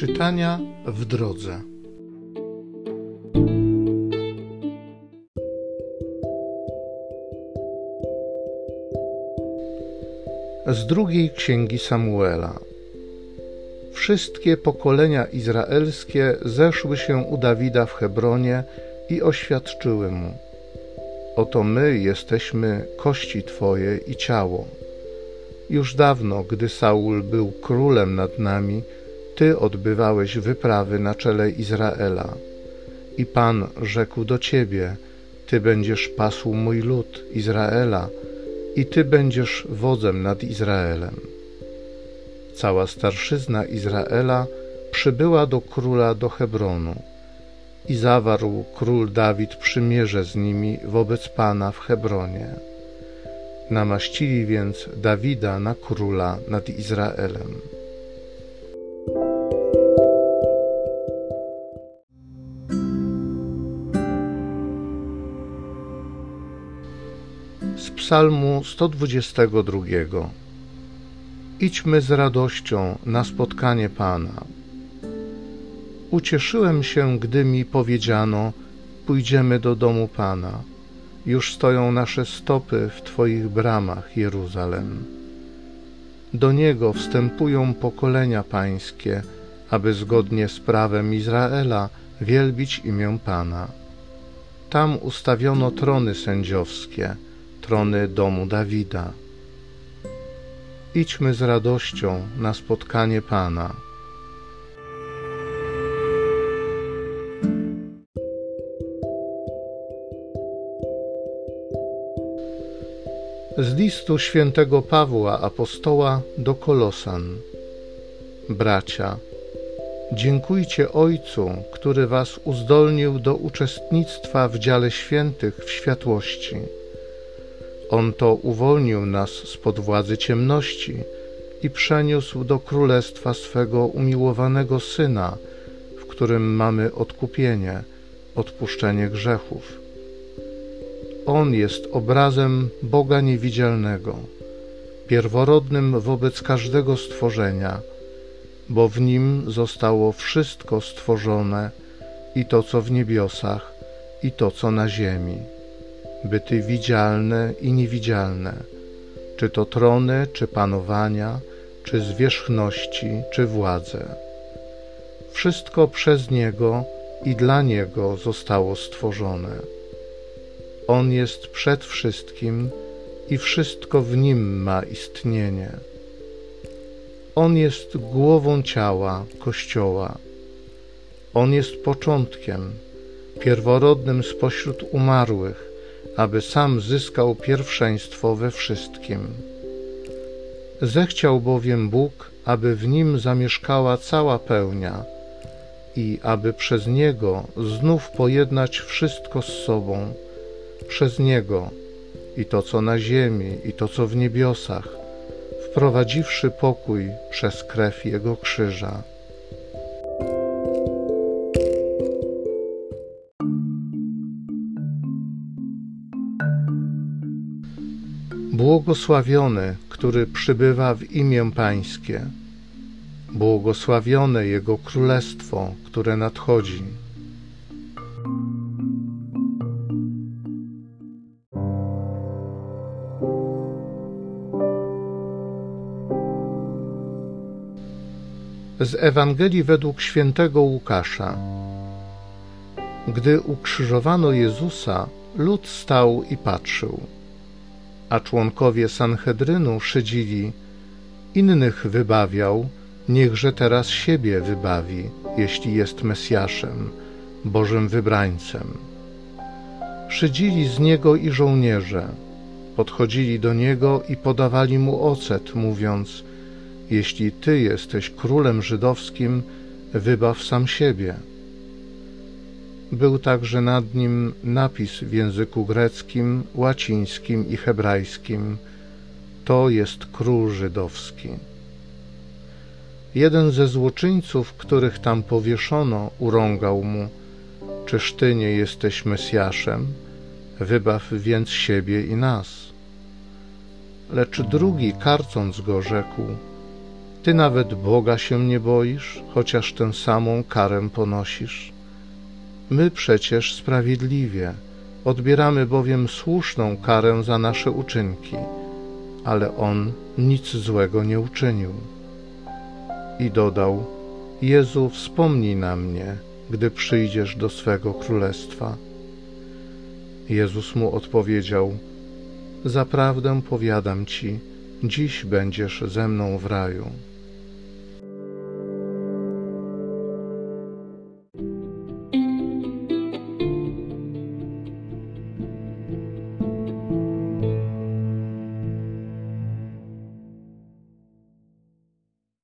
Czytania w drodze. Z drugiej księgi Samuela. Wszystkie pokolenia izraelskie zeszły się u Dawida w Hebronie i oświadczyły mu: Oto my jesteśmy kości Twoje i ciało. Już dawno, gdy Saul był królem nad nami, Ty odbywałeś wyprawy na czele Izraela. I Pan rzekł do Ciebie: Ty będziesz pasł mój lud, Izraela, i Ty będziesz wodzem nad Izraelem. Cała starszyzna Izraela przybyła do króla do Hebronu i zawarł król Dawid przymierze z nimi wobec Pana w Hebronie. Namaścili więc Dawida na króla nad Izraelem. Psalmu 122 Idźmy z radością na spotkanie Pana. Ucieszyłem się, gdy mi powiedziano: Pójdziemy do domu Pana. Już stoją nasze stopy w Twoich bramach, Jeruzalem. Do Niego wstępują pokolenia Pańskie, aby zgodnie z prawem Izraela wielbić imię Pana. Tam ustawiono trony sędziowskie, trony domu Dawida. Idźmy z radością na spotkanie Pana. Z listu świętego Pawła apostoła do Kolosan. Bracia, dziękujcie Ojcu, który was uzdolnił do uczestnictwa w dziale świętych w światłości. On to uwolnił nas spod władzy ciemności i przeniósł do królestwa swego umiłowanego Syna, w którym mamy odkupienie, odpuszczenie grzechów. On jest obrazem Boga niewidzialnego, pierworodnym wobec każdego stworzenia, bo w nim zostało wszystko stworzone, i to, co w niebiosach, i to, co na ziemi, byty widzialne i niewidzialne, czy to trony, czy panowania, czy zwierzchności, czy władze. Wszystko przez Niego i dla Niego zostało stworzone on jest przed wszystkim i wszystko w nim ma istnienie. On jest głową ciała Kościoła. On jest początkiem, pierworodnym spośród umarłych, aby sam zyskał pierwszeństwo we wszystkim. Zechciał bowiem Bóg, aby w nim zamieszkała cała pełnia i aby przez niego znów pojednać wszystko z sobą przez Niego i to, co na ziemi, i to, co w niebiosach, wprowadziwszy pokój przez krew Jego krzyża. Błogosławiony, który przybywa w imię Pańskie. Błogosławione Jego Królestwo, które nadchodzi. Z Ewangelii według świętego Łukasza. Gdy ukrzyżowano Jezusa, lud stał i patrzył, a członkowie Sanhedrynu szydzili, innych wybawiał, niechże teraz siebie wybawi, jeśli jest Mesjaszem, Bożym wybrańcem. Szydzili z niego i żołnierze, podchodzili do niego i podawali mu ocet, mówiąc – jeśli Ty jesteś królem żydowskim, wybaw sam siebie. Był także nad nim napis w języku greckim, łacińskim i hebrajskim: To jest król żydowski. Jeden ze złoczyńców, których tam powieszono, urągał mu: Czyż ty nie jesteś Mesjaszem? Wybaw więc siebie i nas. Lecz drugi, karcąc go, rzekł: Ty nawet Boga się nie boisz, chociaż tę samą karę ponosisz. My przecież sprawiedliwie, odbieramy bowiem słuszną karę za nasze uczynki, ale On nic złego nie uczynił. I dodał, Jezu, wspomnij na mnie, gdy przyjdziesz do swego królestwa. Jezus mu odpowiedział, Zaprawdę powiadam ci, dziś będziesz ze mną w raju.